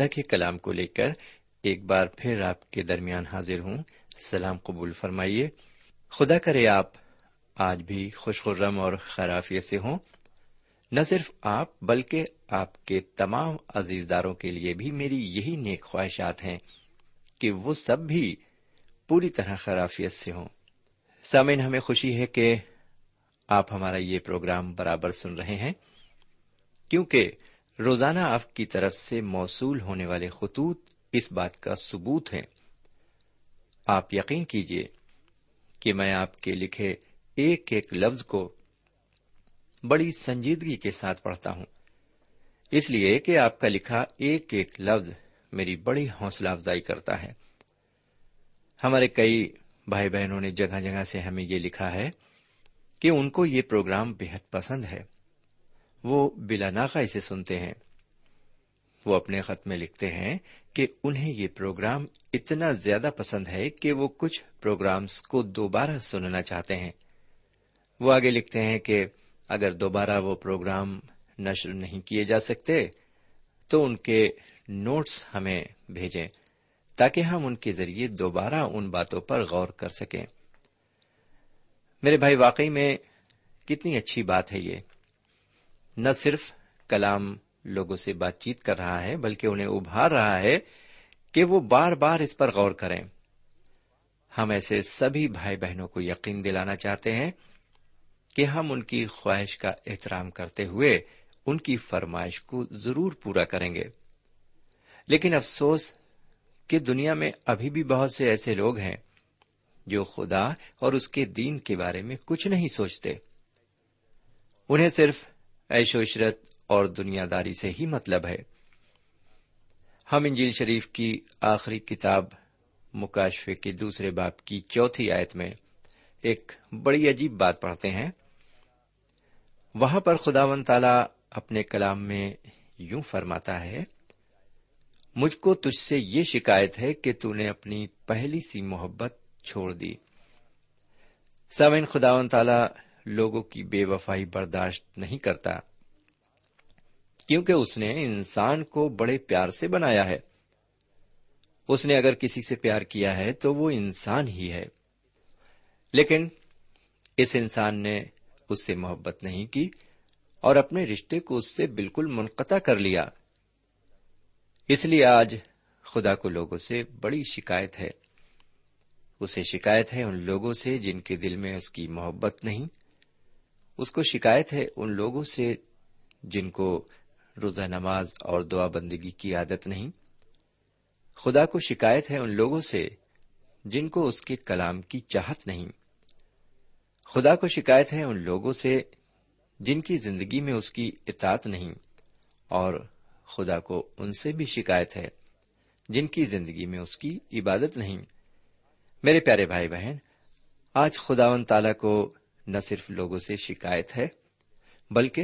خدا کے کلام کو لے کر ایک بار پھر آپ کے درمیان حاضر ہوں۔ سلام قبول فرمائیے۔ خدا کرے آپ آج بھی خوشخرم اور خرافیت سے ہوں۔ نہ صرف آپ، بلکہ آپ کے تمام عزیز داروں کے لیے بھی میری یہی نیک خواہشات ہیں کہ وہ سب بھی پوری طرح خرافیت سے ہوں۔ سامعین، ہمیں خوشی ہے کہ آپ ہمارا یہ پروگرام برابر سن رہے ہیں، کیونکہ روزانہ آپ کی طرف سے موصول ہونے والے خطوط اس بات کا ثبوت ہیں۔ آپ یقین کیجیے کہ میں آپ کے لکھے ایک ایک لفظ کو بڑی سنجیدگی کے ساتھ پڑھتا ہوں۔ اس لیے کہ آپ کا لکھا ایک ایک لفظ میری بڑی حوصلہ افزائی کرتا ہے۔ ہمارے کئی بھائی بہنوں نے جگہ جگہ سے ہمیں یہ لکھا ہے کہ ان کو یہ پروگرام بے حد پسند ہے۔ وہ بلا ناخا اسے سنتے ہیں۔ وہ اپنے خط میں لکھتے ہیں کہ انہیں یہ پروگرام اتنا زیادہ پسند ہے کہ وہ کچھ پروگرامز کو دوبارہ سننا چاہتے ہیں۔ وہ آگے لکھتے ہیں کہ اگر دوبارہ وہ پروگرام نشر نہیں کیے جا سکتے، تو ان کے نوٹس ہمیں بھیجیں تاکہ ہم ان کے ذریعے دوبارہ ان باتوں پر غور کر سکیں۔ میرے بھائی، واقعی میں کتنی اچھی بات ہے یہ۔ نہ صرف کلام لوگوں سے بات چیت کر رہا ہے، بلکہ انہیں ابھار رہا ہے کہ وہ بار بار اس پر غور کریں۔ ہم ایسے سبھی بھائی بہنوں کو یقین دلانا چاہتے ہیں کہ ہم ان کی خواہش کا احترام کرتے ہوئے ان کی فرمائش کو ضرور پورا کریں گے۔ لیکن افسوس کہ دنیا میں ابھی بھی بہت سے ایسے لوگ ہیں جو خدا اور اس کے دین کے بارے میں کچھ نہیں سوچتے۔ انہیں صرف عیش و عشرت اور دنیا داری سے ہی مطلب ہے۔ ہم انجیل شریف کی آخری کتاب مکاشفے کے دوسرے باپ کی چوتھی آیت میں ایک بڑی عجیب بات پڑھتے ہیں۔ وہاں پر خدا و تعالی اپنے کلام میں یوں فرماتا ہے، مجھ کو تجھ سے یہ شکایت ہے کہ تو نے اپنی پہلی سی محبت چھوڑ دی۔ سامن خدا تعالی لوگوں کی بے وفائی برداشت نہیں کرتا۔ کیونکہ اس نے انسان کو بڑے پیار سے بنایا ہے۔ اس نے اگر کسی سے پیار کیا ہے تو وہ انسان ہی ہے۔ لیکن اس انسان نے اس سے محبت نہیں کی اور اپنے رشتے کو اس سے بالکل منقطع کر لیا۔ اس لیے آج خدا کو لوگوں سے بڑی شکایت ہے۔ اسے شکایت ہے ان لوگوں سے جن کے دل میں اس کی محبت نہیں۔ اس کو شکایت ہے ان لوگوں سے جن کو روزہ نماز اور دعا بندگی کی عادت نہیں۔ خدا کو شکایت ہے ان لوگوں سے جن کو اس کے کلام کی چاہت نہیں۔ خدا کو شکایت ہے ان لوگوں سے جن کی زندگی میں اس کی اطاعت نہیں۔ اور خدا کو ان سے بھی شکایت ہے جن کی زندگی میں اس کی عبادت نہیں۔ میرے پیارے بھائی بہن، آج خدا و تعالی کو نہ صرف لوگوں سے شکایت ہے، بلکہ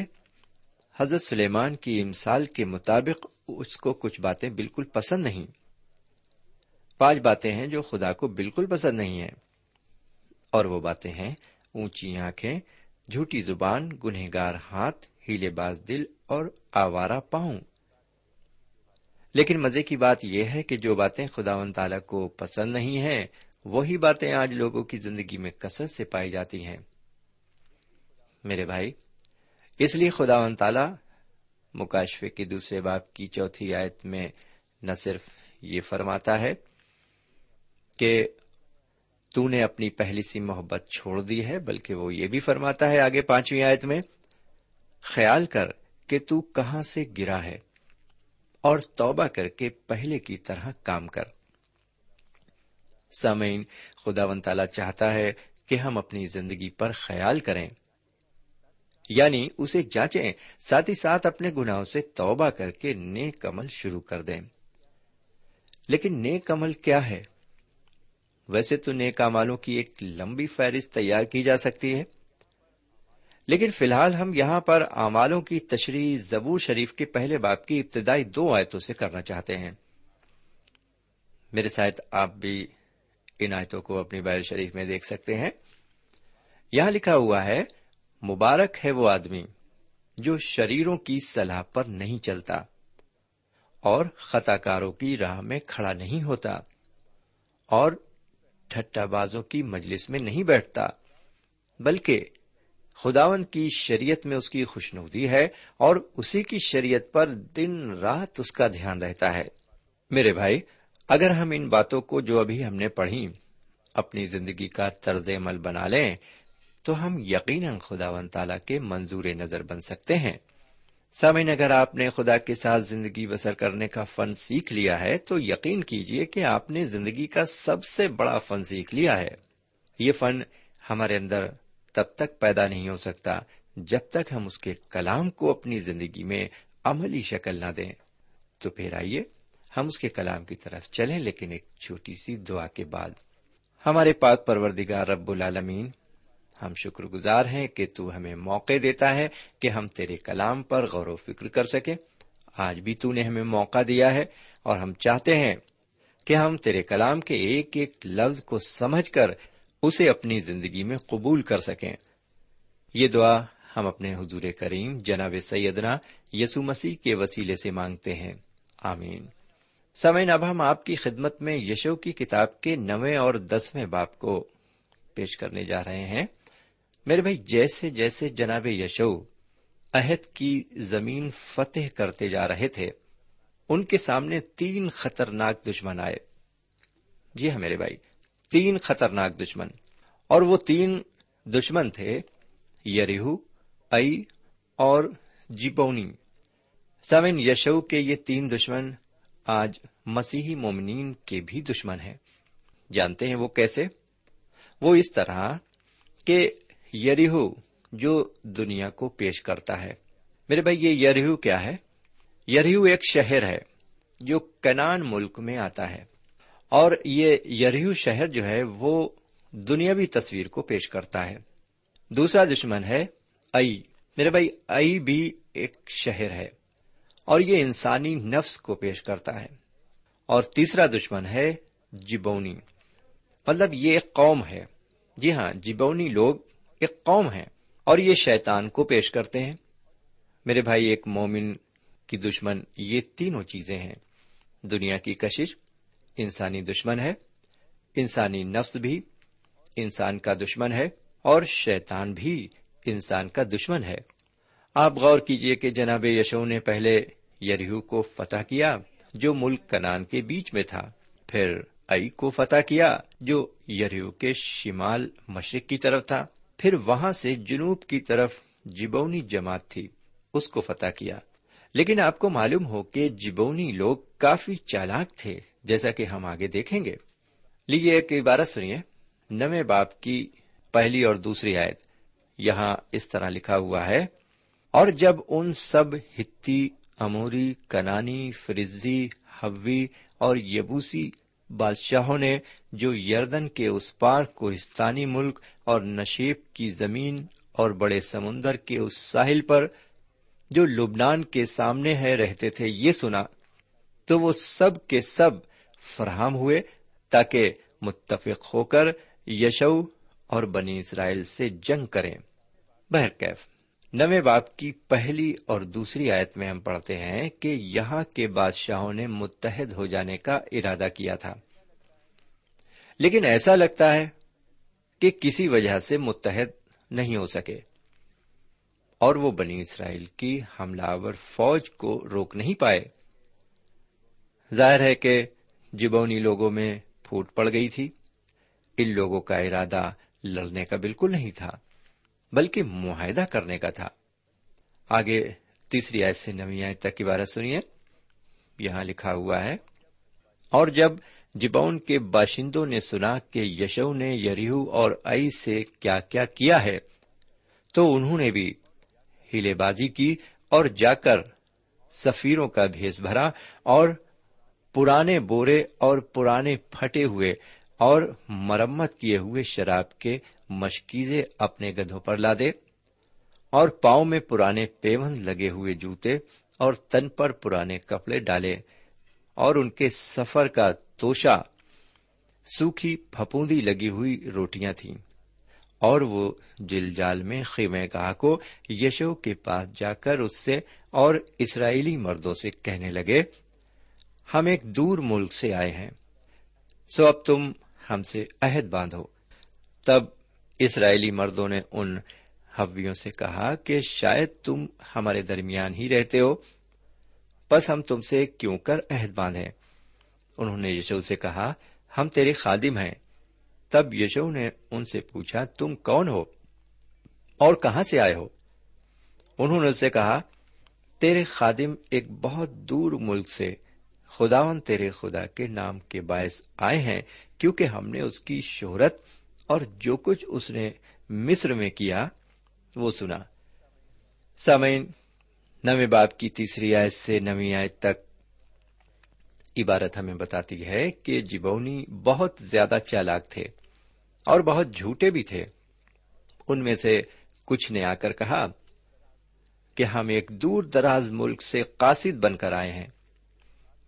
حضرت سلیمان کی امسال کے مطابق اس کو کچھ باتیں بالکل پسند نہیں۔ پانچ باتیں ہیں جو خدا کو بالکل پسند نہیں ہیں۔ اور وہ باتیں ہیں، اونچی آنکھیں، جھوٹی زبان، گنہگار ہاتھ، ہیلے باز دل اور آوارہ پاؤں۔ لیکن مزے کی بات یہ ہے کہ جو باتیں خدا و تعالی کو پسند نہیں ہیں، وہی باتیں آج لوگوں کی زندگی میں کثرت سے پائی جاتی ہیں۔ میرے بھائی، اس لیے خدا و تعالی مکاشفے کے دوسرے باپ کی چوتھی آیت میں نہ صرف یہ فرماتا ہے کہ تو نے اپنی پہلی سی محبت چھوڑ دی ہے، بلکہ وہ یہ بھی فرماتا ہے آگے پانچویں آیت میں، خیال کر کہ تو کہاں سے گرا ہے اور توبہ کر کے پہلے کی طرح کام کر۔ سامعین، خدا ون تعالی چاہتا ہے کہ ہم اپنی زندگی پر خیال کریں۔ یعنی اسے جانچیں، ساتھ ہی ساتھ اپنے گناہوں سے توبہ کر کے نیک عمل شروع کر دیں۔ لیکن نیک عمل کیا ہے؟ ویسے تو نیک امالوں کی ایک لمبی فہرست تیار کی جا سکتی ہے۔ لیکن فی الحال ہم یہاں پر اعمالوں کی تشریح زبور شریف کے پہلے باپ کی ابتدائی دو آیتوں سے کرنا چاہتے ہیں۔ میرے ساتھ آپ بھی ان آیتوں کو اپنی بائل شریف میں دیکھ سکتے ہیں۔ یہاں لکھا ہوا ہے مبارک ہے وہ آدمی جو شریروں کی صلاح پر نہیں چلتا اور خطا کاروں کی راہ میں کھڑا نہیں ہوتا اور ٹھٹا بازوں کی مجلس میں نہیں بیٹھتا، بلکہ خداون کی شریعت میں اس کی خوشنودی ہے اور اسی کی شریعت پر دن رات اس کا دھیان رہتا ہے۔ میرے بھائی، اگر ہم ان باتوں کو جو ابھی ہم نے پڑھی، اپنی زندگی کا طرز عمل بنا لیں تو ہم یقیناً خدا و تعالی کے منظور نظر بن سکتے ہیں۔ سامعین، اگر آپ نے خدا کے ساتھ زندگی بسر کرنے کا فن سیکھ لیا ہے، تو یقین کیجیے کہ آپ نے زندگی کا سب سے بڑا فن سیکھ لیا ہے۔ یہ فن ہمارے اندر تب تک پیدا نہیں ہو سکتا جب تک ہم اس کے کلام کو اپنی زندگی میں عملی شکل نہ دیں۔ تو پھر آئیے، ہم اس کے کلام کی طرف چلیں، لیکن ایک چھوٹی سی دعا کے بعد۔ ہمارے پاک پروردگار رب العالمین ہم شکر گزار ہیں کہ تو ہمیں موقع دیتا ہے کہ ہم تیرے کلام پر غور و فکر کر سکیں۔ آج بھی تو نے ہمیں موقع دیا ہے اور ہم چاہتے ہیں کہ ہم تیرے کلام کے ایک ایک لفظ کو سمجھ کر اسے اپنی زندگی میں قبول کر سکیں۔ یہ دعا ہم اپنے حضور کریم جناب سیدنا یسو مسیح کے وسیلے سے مانگتے ہیں۔ آمین۔ سمعین اب ہم آپ کی خدمت میں یشو کی کتاب کے نویں اور دسویں باپ کو پیش کرنے جا رہے ہیں۔ میرے بھائی، جیسے جیسے جناب یشو عہد کی زمین فتح کرتے جا رہے تھے، ان کے سامنے تین خطرناک دشمن آئے۔ جی ہاں میرے بھائی، تین خطرناک دشمن۔ اور وہ تین دشمن تھے، یریہو، ائی اور جیبونی سمن یشو کے یہ تین دشمن آج مسیحی مومنین کے بھی دشمن ہیں۔ جانتے ہیں وہ کیسے؟ وہ اس طرح کہ یریہو جو دنیا کو پیش کرتا ہے۔ میرے بھائی، یہ یریہو کیا ہے؟ یریہو ایک شہر ہے جو کنان ملک میں آتا ہے۔ اور یہ یریہو شہر جو ہے، وہ دنیاوی تصویر کو پیش کرتا ہے۔ دوسرا دشمن ہے ائی میرے بھائی ائی بھی ایک شہر ہے اور یہ انسانی نفس کو پیش کرتا ہے۔ اور تیسرا دشمن ہے جبونی۔ مطلب یہ ایک قوم ہے۔ جی ہاں جبونی لوگ ایک قوم ہے اور یہ شیطان کو پیش کرتے ہیں۔ میرے بھائی، ایک مومن کی دشمن، یہ تینوں چیزیں ہیں۔ دنیا کی کشش انسانی دشمن ہے، انسانی نفس بھی انسان کا دشمن ہے اور شیطان بھی انسان کا دشمن ہے۔ آپ غور کیجیے کہ جناب یشو نے پہلے یریہو کو فتح کیا، جو ملک کنان کے بیچ میں تھا۔ پھر ائی کو فتح کیا، جو یریہو کے شمال مشرق کی طرف تھا۔ پھر وہاں سے جنوب کی طرف جبونی جماعت تھی، اس کو فتح کیا۔ لیکن آپ کو معلوم ہو کہ جبونی لوگ کافی چالاک تھے، جیسا کہ ہم آگے دیکھیں گے۔ لیجیے ایک عبارت سنیے۔ نویں باپ کی پہلی اور دوسری آیت۔ یہاں اس طرح لکھا ہوا ہے، اور جب ان سب ہتی، اموری، کنانی فرزی ہوی اور یبوسی بادشاہوں نے جو یردن کے اس پار کوہستانی ملک اور نشیب کی زمین اور بڑے سمندر کے اس ساحل پر جو لبنان کے سامنے ہے رہتے تھے یہ سنا، تو وہ سب کے سب فراہم ہوئے تاکہ متفق ہو کر یشو اور بنی اسرائیل سے جنگ کریں۔ بہرکیف۔ نویں باپ کی پہلی اور دوسری آیت میں ہم پڑھتے ہیں کہ یہاں کے بادشاہوں نے متحد ہو جانے کا ارادہ کیا تھا۔ لیکن ایسا لگتا ہے کہ کسی وجہ سے متحد نہیں ہو سکے اور وہ بنی اسرائیل کی حملہ آور فوج کو روک نہیں پائے۔ ظاہر ہے کہ جبونی لوگوں میں پھوٹ پڑ گئی تھی۔ ان لوگوں کا ارادہ لڑنے کا بالکل نہیں تھا۔ بلکہ معاہدہ کرنے کا تھا۔ آگے تیسری آیت سے نوی آیت تک کی سنیے۔ یہاں لکھا ہوا ہے، اور جب جبون کے باشندوں نے سنا کہ یشو نے یریہو اور ائی سے کیا کیا کیا ہے، تو انہوں نے بھی ہیلے بازی کی اور جا کر سفیروں کا بھیس بھرا اور پرانے بورے اور پرانے پھٹے ہوئے اور مرمت کیے ہوئے شراب کے مشکیزے اپنے گدھوں پر لادے اور پاؤں میں پرانے پیون لگے ہوئے جوتے اور تن پر پرانے کپڑے ڈالے اور ان کے سفر کا توشا سوکھی پھپوندی لگی ہوئی روٹیاں تھیں اور وہ جل جال میں خیمے گاہ کو یشو کے پاس جا کر اس سے اور اسرائیلی مردوں سے کہنے لگے، ہم ایک دور ملک سے آئے ہیں، سو اب تم ہم سے عہد باندھو، تب اسرائیلی مردوں نے ان حویوں سے کہا کہ شاید تم ہمارے درمیان ہی رہتے ہو۔ بس ہم تم سے کیوں کر عہد باندھیں؟ انہوں نے یشو سے کہا، ہم تیرے خادم ہیں۔ تب یشو نے ان سے پوچھا، تم کون ہو؟ اور کہاں سے آئے ہو؟ انہوں نے اس سے کہا، تیرے خادم ایک بہت دور ملک سے خداون تیرے خدا کے نام کے باعث آئے ہیں، کیونکہ ہم نے اس کی شہرت اور جو کچھ اس نے مصر میں کیا، وہ سنا۔ سامعین، نویں باپ کی تیسری آیت سے نویں آیت تک عبارت ہمیں بتاتی ہے کہ جبونی بہت زیادہ چالاک تھے اور بہت جھوٹے بھی تھے۔ ان میں سے کچھ نے آ کر کہا کہ ہم ایک دور دراز ملک سے قاصد بن کر آئے ہیں،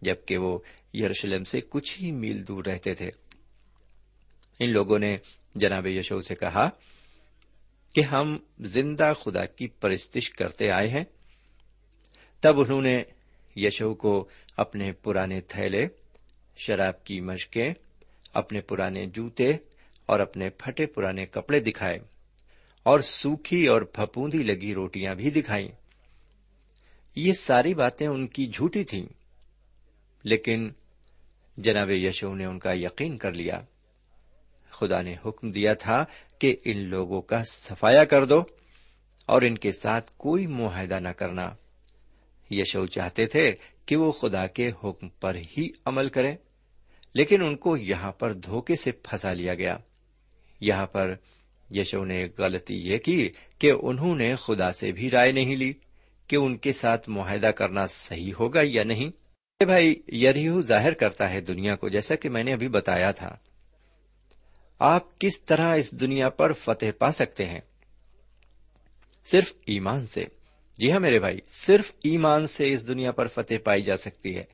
جبکہ وہ یروشلم سے کچھ ہی میل دور رہتے تھے۔ ان لوگوں نے جناب یشو سے کہا کہ ہم زندہ خدا کی پرستش کرتے آئے ہیں۔ تب انہوں نے یشو کو اپنے پرانے تھیلے، شراب کی مشقیں، اپنے پرانے جوتے اور اپنے پھٹے پرانے کپڑے دکھائے اور سوکھی اور پھپوندی لگی روٹیاں بھی دکھائیں۔ یہ ساری باتیں ان کی جھوٹی تھیں، لیکن جناب یشو نے ان کا یقین کر لیا۔ خدا نے حکم دیا تھا کہ ان لوگوں کا صفایا کر دو اور ان کے ساتھ کوئی معاہدہ نہ کرنا۔ یشو چاہتے تھے کہ وہ خدا کے حکم پر ہی عمل کریں، لیکن ان کو یہاں پر دھوکے سے پھنسا لیا گیا۔ یہاں پر یشو نے غلطی یہ کی کہ انہوں نے خدا سے بھی رائے نہیں لی کہ ان کے ساتھ معاہدہ کرنا صحیح ہوگا یا نہیں۔ بھائی، یریہو ظاہر کرتا ہے دنیا کو جیسا کہ میں نے ابھی بتایا تھا۔ آپ کس طرح اس دنیا پر فتح پا سکتے ہیں؟ صرف ایمان سے۔ جی ہاں میرے بھائی، صرف ایمان سے اس دنیا پر فتح پائی جا سکتی ہے۔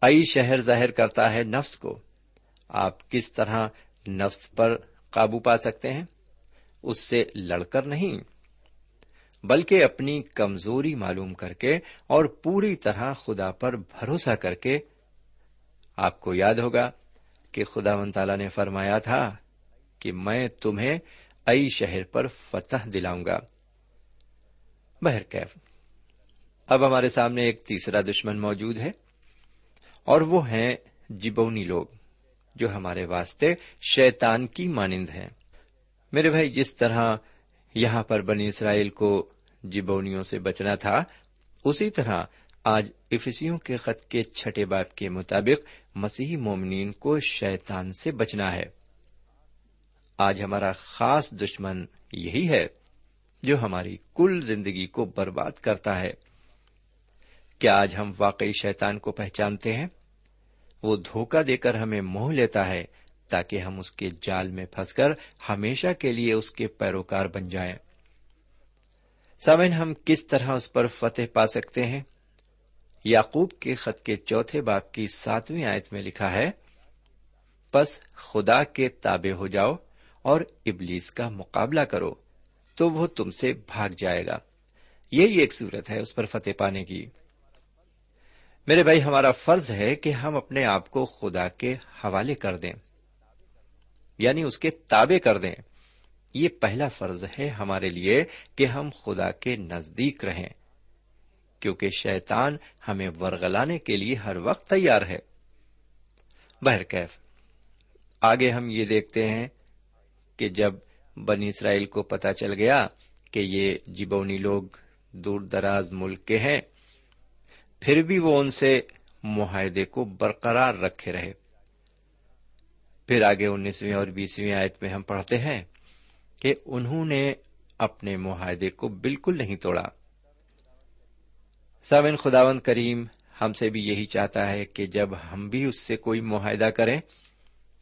ائی شہر ظاہر کرتا ہے نفس کو۔ آپ کس طرح نفس پر قابو پا سکتے ہیں؟ اس سے لڑ کر نہیں، بلکہ اپنی کمزوری معلوم کر کے اور پوری طرح خدا پر بھروسہ کر کے۔ آپ کو یاد ہوگا کہ خدا و تعالی نے فرمایا تھا کہ میں تمہیں ائی شہر پر فتح دلاؤں گا۔ بہرکیف اب ہمارے سامنے ایک تیسرا دشمن موجود ہے اور وہ ہیں جبونی لوگ، جو ہمارے واسطے شیطان کی مانند ہیں۔ میرے بھائی، جس طرح یہاں پر بنی اسرائیل کو جبونیوں سے بچنا تھا، اسی طرح آج افسیوں کے خط کے چھٹے باپ کے مطابق مسیحی مومنین کو شیطان سے بچنا ہے۔ آج ہمارا خاص دشمن یہی ہے جو ہماری کل زندگی کو برباد کرتا ہے۔ کیا آج ہم واقعی شیطان کو پہچانتے ہیں؟ وہ دھوکہ دے کر ہمیں موہ لیتا ہے تاکہ ہم اس کے جال میں پھنس کر ہمیشہ کے لیے اس کے پیروکار بن جائیں۔ سمن ہم کس طرح اس پر فتح پا سکتے ہیں؟ یعقوب کے خط کے چوتھے باپ کی ساتویں آیت میں لکھا ہے بس خدا کے تابع ہو جاؤ اور ابلیس کا مقابلہ کرو، تو وہ تم سے بھاگ جائے گا۔ یہی ایک صورت ہے اس پر فتح پانے کی۔ میرے بھائی، ہمارا فرض ہے کہ ہم اپنے آپ کو خدا کے حوالے کر دیں یعنی اس کے تابع کر دیں۔ یہ پہلا فرض ہے ہمارے لیے کہ ہم خدا کے نزدیک رہیں۔ کیونکہ شیطان ہمیں ورگلانے کے لیے ہر وقت تیار ہے۔ بہرکیف آگے ہم یہ دیکھتے ہیں کہ جب بنی اسرائیل کو پتا چل گیا کہ یہ جبونی لوگ دور دراز ملک کے ہیں، پھر بھی وہ ان سے معاہدے کو برقرار رکھے رہے۔ پھر آگے انیسویں اور بیسویں آیت میں ہم پڑھتے ہیں کہ انہوں نے اپنے معاہدے کو بالکل نہیں توڑا۔ سامن خداون کریم ہم سے بھی یہی چاہتا ہے کہ جب ہم بھی اس سے کوئی معاہدہ کریں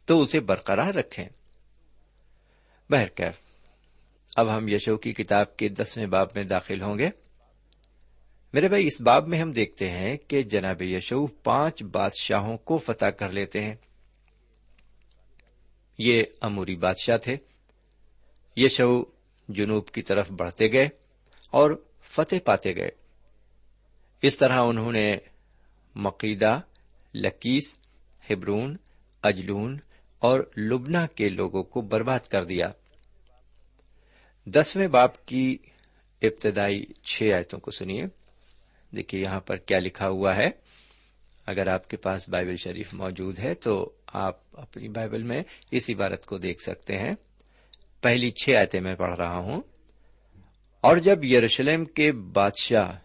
تو اسے برقرار رکھیں۔ بہرکیف اب ہم یشو کی کتاب کے دسویں باب میں داخل ہوں گے۔ میرے بھائی، اس باب میں ہم دیکھتے ہیں کہ جناب یشو پانچ بادشاہوں کو فتح کر لیتے ہیں۔ یہ اموری بادشاہ تھے۔ یشو جنوب کی طرف بڑھتے گئے اور فتح پاتے گئے۔ اس طرح انہوں نے مقیدہ، لکیس، ہبرون، اجلون اور لبنا کے لوگوں کو برباد کر دیا۔ دسویں باپ کی ابتدائی چھ آیتوں کو سنیے۔ دیکھیے یہاں پر کیا لکھا ہوا ہے۔ اگر آپ کے پاس بائبل شریف موجود ہے تو آپ اپنی بائبل میں اس عبارت کو دیکھ سکتے ہیں۔ پہلی چھ آیتیں میں پڑھ رہا ہوں۔ اور جب یروشلم کے بادشاہ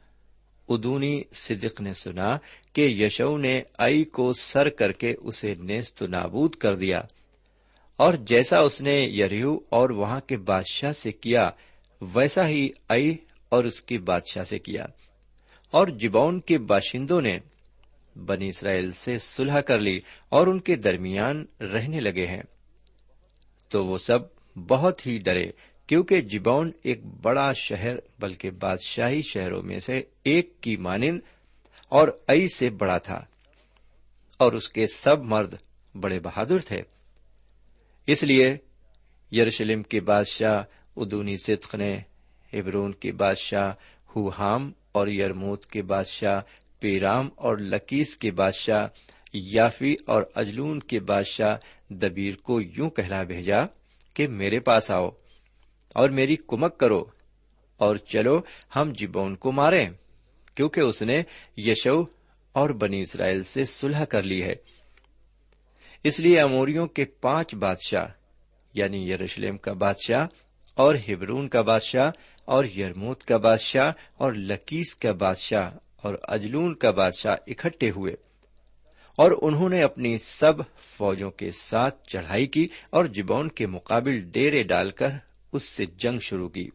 ادونی صدق نے سنا کہ یشو نے ائی کو سر کر کے اسے نیست نابود کر دیا۔ اور جیسا اس نے یریو اور وہاں کے بادشاہ سے کیا، ویسا ہی ائی اور اس کے بادشاہ سے کیا۔ اور جبون کے باشندوں نے بنی اسرائیل سے سلح کر لی اور ان کے درمیان رہنے لگے ہیں۔ تو وہ سب بہت ہی ڈرے۔ کیونکہ جبون ایک بڑا شہر بلکہ بادشاہی شہروں میں سے ایک کی مانند اور ائی سے بڑا تھا اور اس کے سب مرد بڑے بہادر تھے۔ اس لیے یروشلم کے بادشاہ ادونی صدق نے ابرون کے بادشاہ ہوہام اور یرموت کے بادشاہ پیرام اور لکیس کے بادشاہ یافی اور اجلون کے بادشاہ دبیر کو یوں کہلا بھیجا کہ میرے پاس آؤ۔ اور میری کمک کرو اور چلو ہم جبون کو ماریں، کیونکہ اس نے یشو اور بنی اسرائیل سے صلح کر لی ہے۔ اس لیے اموریوں کے پانچ بادشاہ یعنی یروشلم کا بادشاہ اور ہبرون کا بادشاہ اور یرموت کا بادشاہ اور لکیس کا بادشاہ اور اجلون کا بادشاہ اکٹھے ہوئے۔ اور انہوں نے اپنی سب فوجوں کے ساتھ چڑھائی کی اور جبون کے مقابل ڈیرے ڈال کر اس سے جنگ شروع کی۔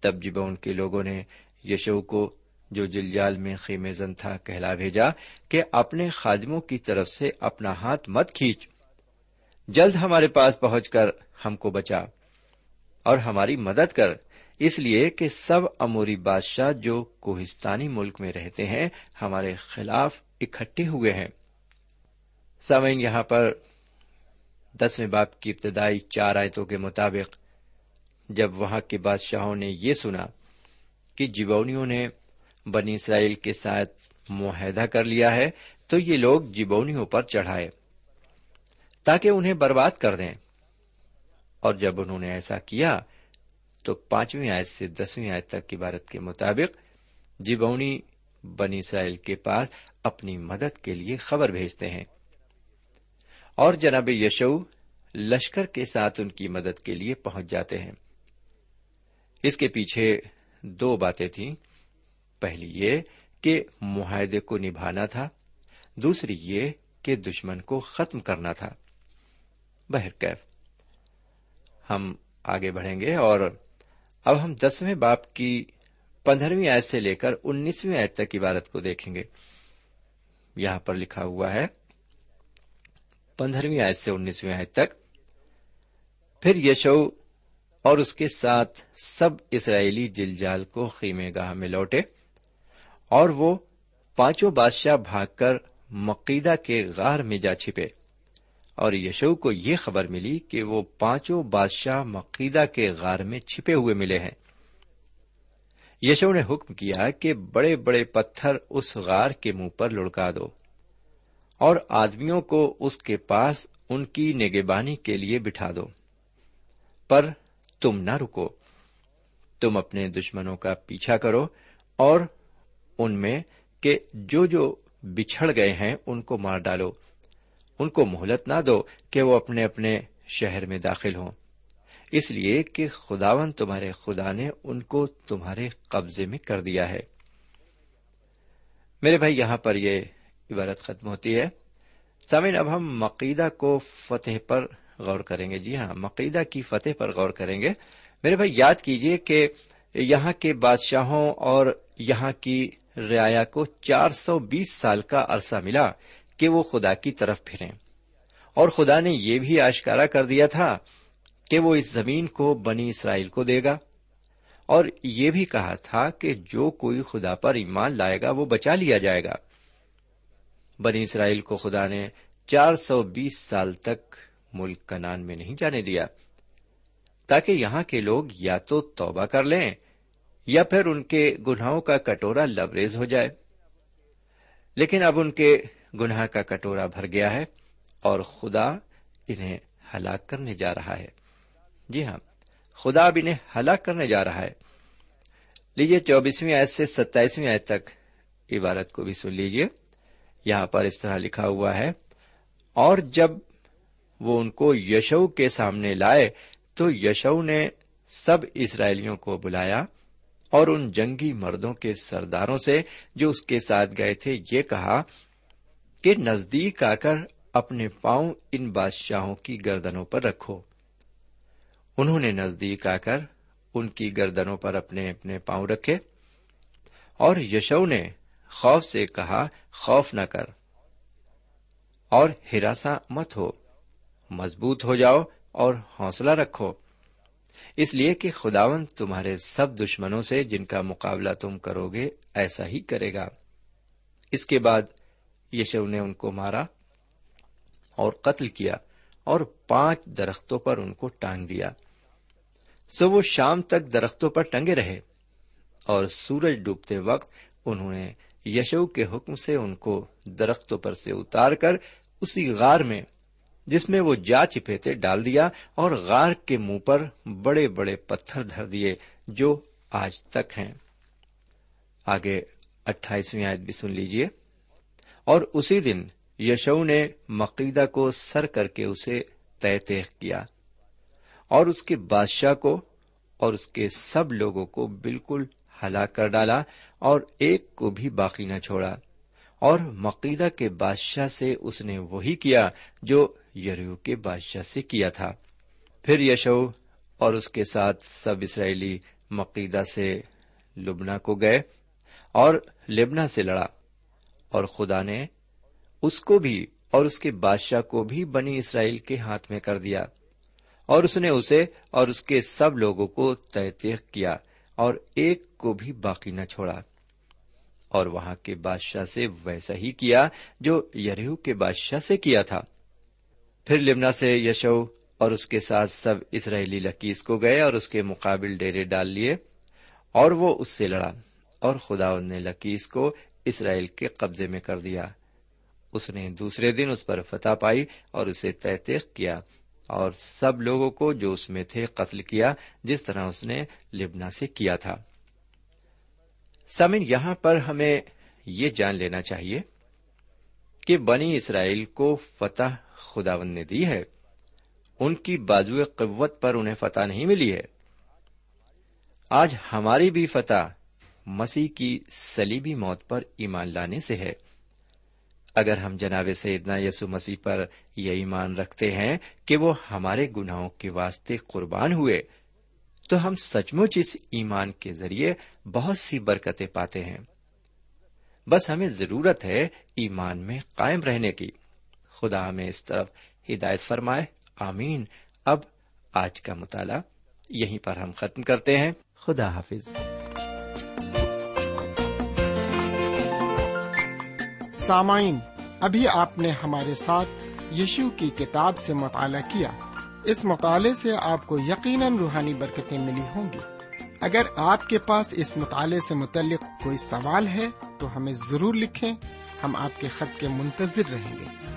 تب جبون کے لوگوں نے یشو کو، جو جلجال میں خیمے زن تھا، کہلا بھیجا کہ اپنے خادموں کی طرف سے اپنا ہاتھ مت کھینچ۔ جلد ہمارے پاس پہنچ کر ہم کو بچا اور ہماری مدد کر۔ اس لیے کہ سب اموری بادشاہ جو کوہستانی ملک میں رہتے ہیں، ہمارے خلاف اکٹھے ہوئے ہیں۔ سامعین، یہاں پر دسویں باپ کی ابتدائی چار آیتوں کے مطابق جب وہاں کے بادشاہوں نے یہ سنا کہ جیبونیوں نے بنی اسرائیل کے ساتھ معاہدہ کر لیا ہے، تو یہ لوگ جیبونیوں پر چڑھائے تاکہ انہیں برباد کر دیں۔ اور جب انہوں نے ایسا کیا، تو پانچویں آیت سے دسویں آیت تک کی کے مطابق جیبونی بنی اسرائیل کے پاس اپنی مدد کے لیے خبر بھیجتے ہیں۔ اور جناب یشو لشکر کے ساتھ ان کی مدد کے لیے پہنچ جاتے ہیں۔ اس کے پیچھے دو باتیں تھیں۔ پہلی یہ کہ معاہدے کو نبھانا تھا، دوسری یہ کہ دشمن کو ختم کرنا تھا۔ بہرکیف ہم آگے بڑھیں گے اور اب ہم دسویں باپ کی پندرہویں آیت سے لے کر انیسویں آیت تک عبارت کو دیکھیں گے۔ یہاں پر لکھا ہوا ہے، پندرہویں آیت سے انیسویں آیت تک، پھر یشو اور اس کے ساتھ سب اسرائیلی جلجال کو خیمے گاہ میں لوٹے اور وہ پانچوں بادشاہ بھاگ کر مقیدہ کے غار میں جا چھپے اور یشو کو یہ خبر ملی کہ وہ پانچوں بادشاہ مقیدہ کے غار میں چھپے ہوئے ملے ہیں۔ یشو نے حکم کیا کہ بڑے بڑے پتھر اس غار کے منہ پر لڑکا دو اور آدمیوں کو اس کے پاس ان کی نگبانی کے لیے بٹھا دو۔ پر تم نہ رکو۔ تم اپنے دشمنوں کا پیچھا کرو اور ان میں کہ جو جو بچھڑ گئے ہیں ان کو مار ڈالو۔ ان کو مہلت نہ دو کہ وہ اپنے اپنے شہر میں داخل ہوں۔ اس لیے کہ خداون تمہارے خدا نے ان کو تمہارے قبضے میں کر دیا ہے۔ میرے بھائی، یہاں پر یہ عبارت ختم ہوتی ہے۔ سامن اب ہم مقیدہ کو فتح پر غور کریں گے۔ جی ہاں مقیدہ کی فتح پر غور کریں گے۔ میرے بھائی، یاد کیجیے کہ یہاں کے بادشاہوں اور یہاں کی رعایا کو چار سو بیس سال کا عرصہ ملا کہ وہ خدا کی طرف پھریں۔ اور خدا نے یہ بھی آشکارا کر دیا تھا کہ وہ اس زمین کو بنی اسرائیل کو دے گا۔ اور یہ بھی کہا تھا کہ جو کوئی خدا پر ایمان لائے گا وہ بچا لیا جائے گا۔ بنی اسرائیل کو خدا نے چار سو بیس سال تک ملک کنان میں نہیں جانے دیا۔ تاکہ یہاں کے لوگ یا تو توبہ کر لیں یا پھر ان کے گناہوں کا کٹورا لبریز ہو جائے۔ لیکن اب ان کے گناہ کا کٹورا بھر گیا ہے اور خدا انہیں ہلاک کرنے جا رہا ہے۔ جی ہاں خدا اب انہیں ہلاک کرنے جا رہا ہے۔ لیجیے چوبیسویں آیت سے ستائیسویں آیت تک عبارت کو بھی سن لیجیے یہاں پر اس طرح لکھا ہوا ہے، اور جب وہ ان کو یشو کے سامنے لائے، تو یشو نے سب اسرائیلیوں کو بلایا اور ان جنگی مردوں کے سرداروں سے جو اس کے ساتھ گئے تھے یہ کہا کہ نزدیک آ کر اپنے پاؤں ان بادشاہوں کی گردنوں پر رکھو۔ انہوں نے نزدیک آ کر ان کی گردنوں پر اپنے اپنے پاؤں رکھے اور یشو نے خوف سے کہا، خوف نہ کر اور ہراساں مت ہو۔ مضبوط ہو جاؤ اور حوصلہ رکھو۔ اس لیے کہ خداون تمہارے سب دشمنوں سے جن کا مقابلہ تم کرو گے ایسا ہی کرے گا۔ اس کے بعد یشو نے ان کو مارا اور قتل کیا اور پانچ درختوں پر ان کو ٹانگ دیا۔ سو وہ شام تک درختوں پر ٹنگے رہے اور سورج ڈوبتے وقت انہوں نے یشو کے حکم سے ان کو درختوں پر سے اتار کر اسی غار میں جس میں وہ جا چپے تھے ڈال دیا اور غار کے منہ پر بڑے بڑے پتھر دھر دیے جو آج تک ہیں۔ آگے اٹھائیسویں آیت بھی سن لیجیے اور اسی دن یشو نے مقیدہ کو سر کر کے اسے طے تہ کیا اور اس کے بادشاہ کو اور اس کے سب لوگوں کو بالکل ہلاک کر ڈالا اور ایک کو بھی باقی نہ چھوڑا۔ اور مقیدہ کے بادشاہ سے اس نے وہی کیا جو یریو کے بادشاہ سے کیا تھا۔ پھر یشو اور اس کے ساتھ سب اسرائیلی مقیدہ سے لبنا کو گئے اور لبنا سے لڑا اور خدا نے اس کو بھی اور اس کے بادشاہ کو بھی بنی اسرائیل کے ہاتھ میں کر دیا اور اس نے اسے اور اس کے سب لوگوں کو تہ تیخ کیا اور ایک کو بھی باقی نہ چھوڑا۔ اور وہاں کے بادشاہ سے ویسا ہی کیا جو یریو کے بادشاہ سے کیا تھا۔ پھر لمنا سے یشو اور اس کے ساتھ سب اسرائیلی لکیس کو گئے اور اس کے مقابل ڈیرے ڈال لیے اور وہ اس سے لڑا اور خدا نے لکیس کو اسرائیل کے قبضے میں کر دیا۔ اس نے دوسرے دن اس پر فتح پائی اور اسے تحتیق کیا اور سب لوگوں کو جو اس میں تھے قتل کیا جس طرح اس نے لبنا سے کیا تھا۔ سمن یہاں پر ہمیں یہ جان لینا چاہیے کہ بنی اسرائیل کو فتح خداون نے دی ہے، ان کی بازو قوت پر انہیں فتح نہیں ملی ہے۔ آج ہماری بھی فتح مسیح کی سلیبی موت پر ایمان لانے سے ہے۔ اگر ہم جناب سیدنا یسو مسیح پر یہ ایمان رکھتے ہیں کہ وہ ہمارے گناہوں کے واسطے قربان ہوئے، تو ہم سچ مچ اس ایمان کے ذریعے بہت سی برکتیں پاتے ہیں۔ بس ہمیں ضرورت ہے ایمان میں قائم رہنے کی۔ خدا ہمیں اس طرف ہدایت فرمائے۔ آمین۔ اب آج کا مطالعہ یہیں پر ہم ختم کرتے ہیں۔ خدا حافظ۔ سامعین، ابھی آپ نے ہمارے ساتھ یشو کی کتاب سے مطالعہ کیا۔ اس مطالعے سے آپ کو یقیناً روحانی برکتیں ملی ہوں گی۔ اگر آپ کے پاس اس مطالعے سے متعلق کوئی سوال ہے تو ہمیں ضرور لکھیں۔ ہم آپ کے خط کے منتظر رہیں گے۔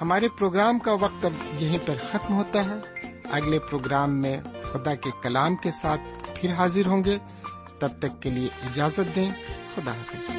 ہمارے پروگرام کا وقت اب یہیں پر ختم ہوتا ہے۔ اگلے پروگرام میں خدا کے کلام کے ساتھ پھر حاضر ہوں گے۔ تب تک کے لیے اجازت دیں۔ خدا حافظ۔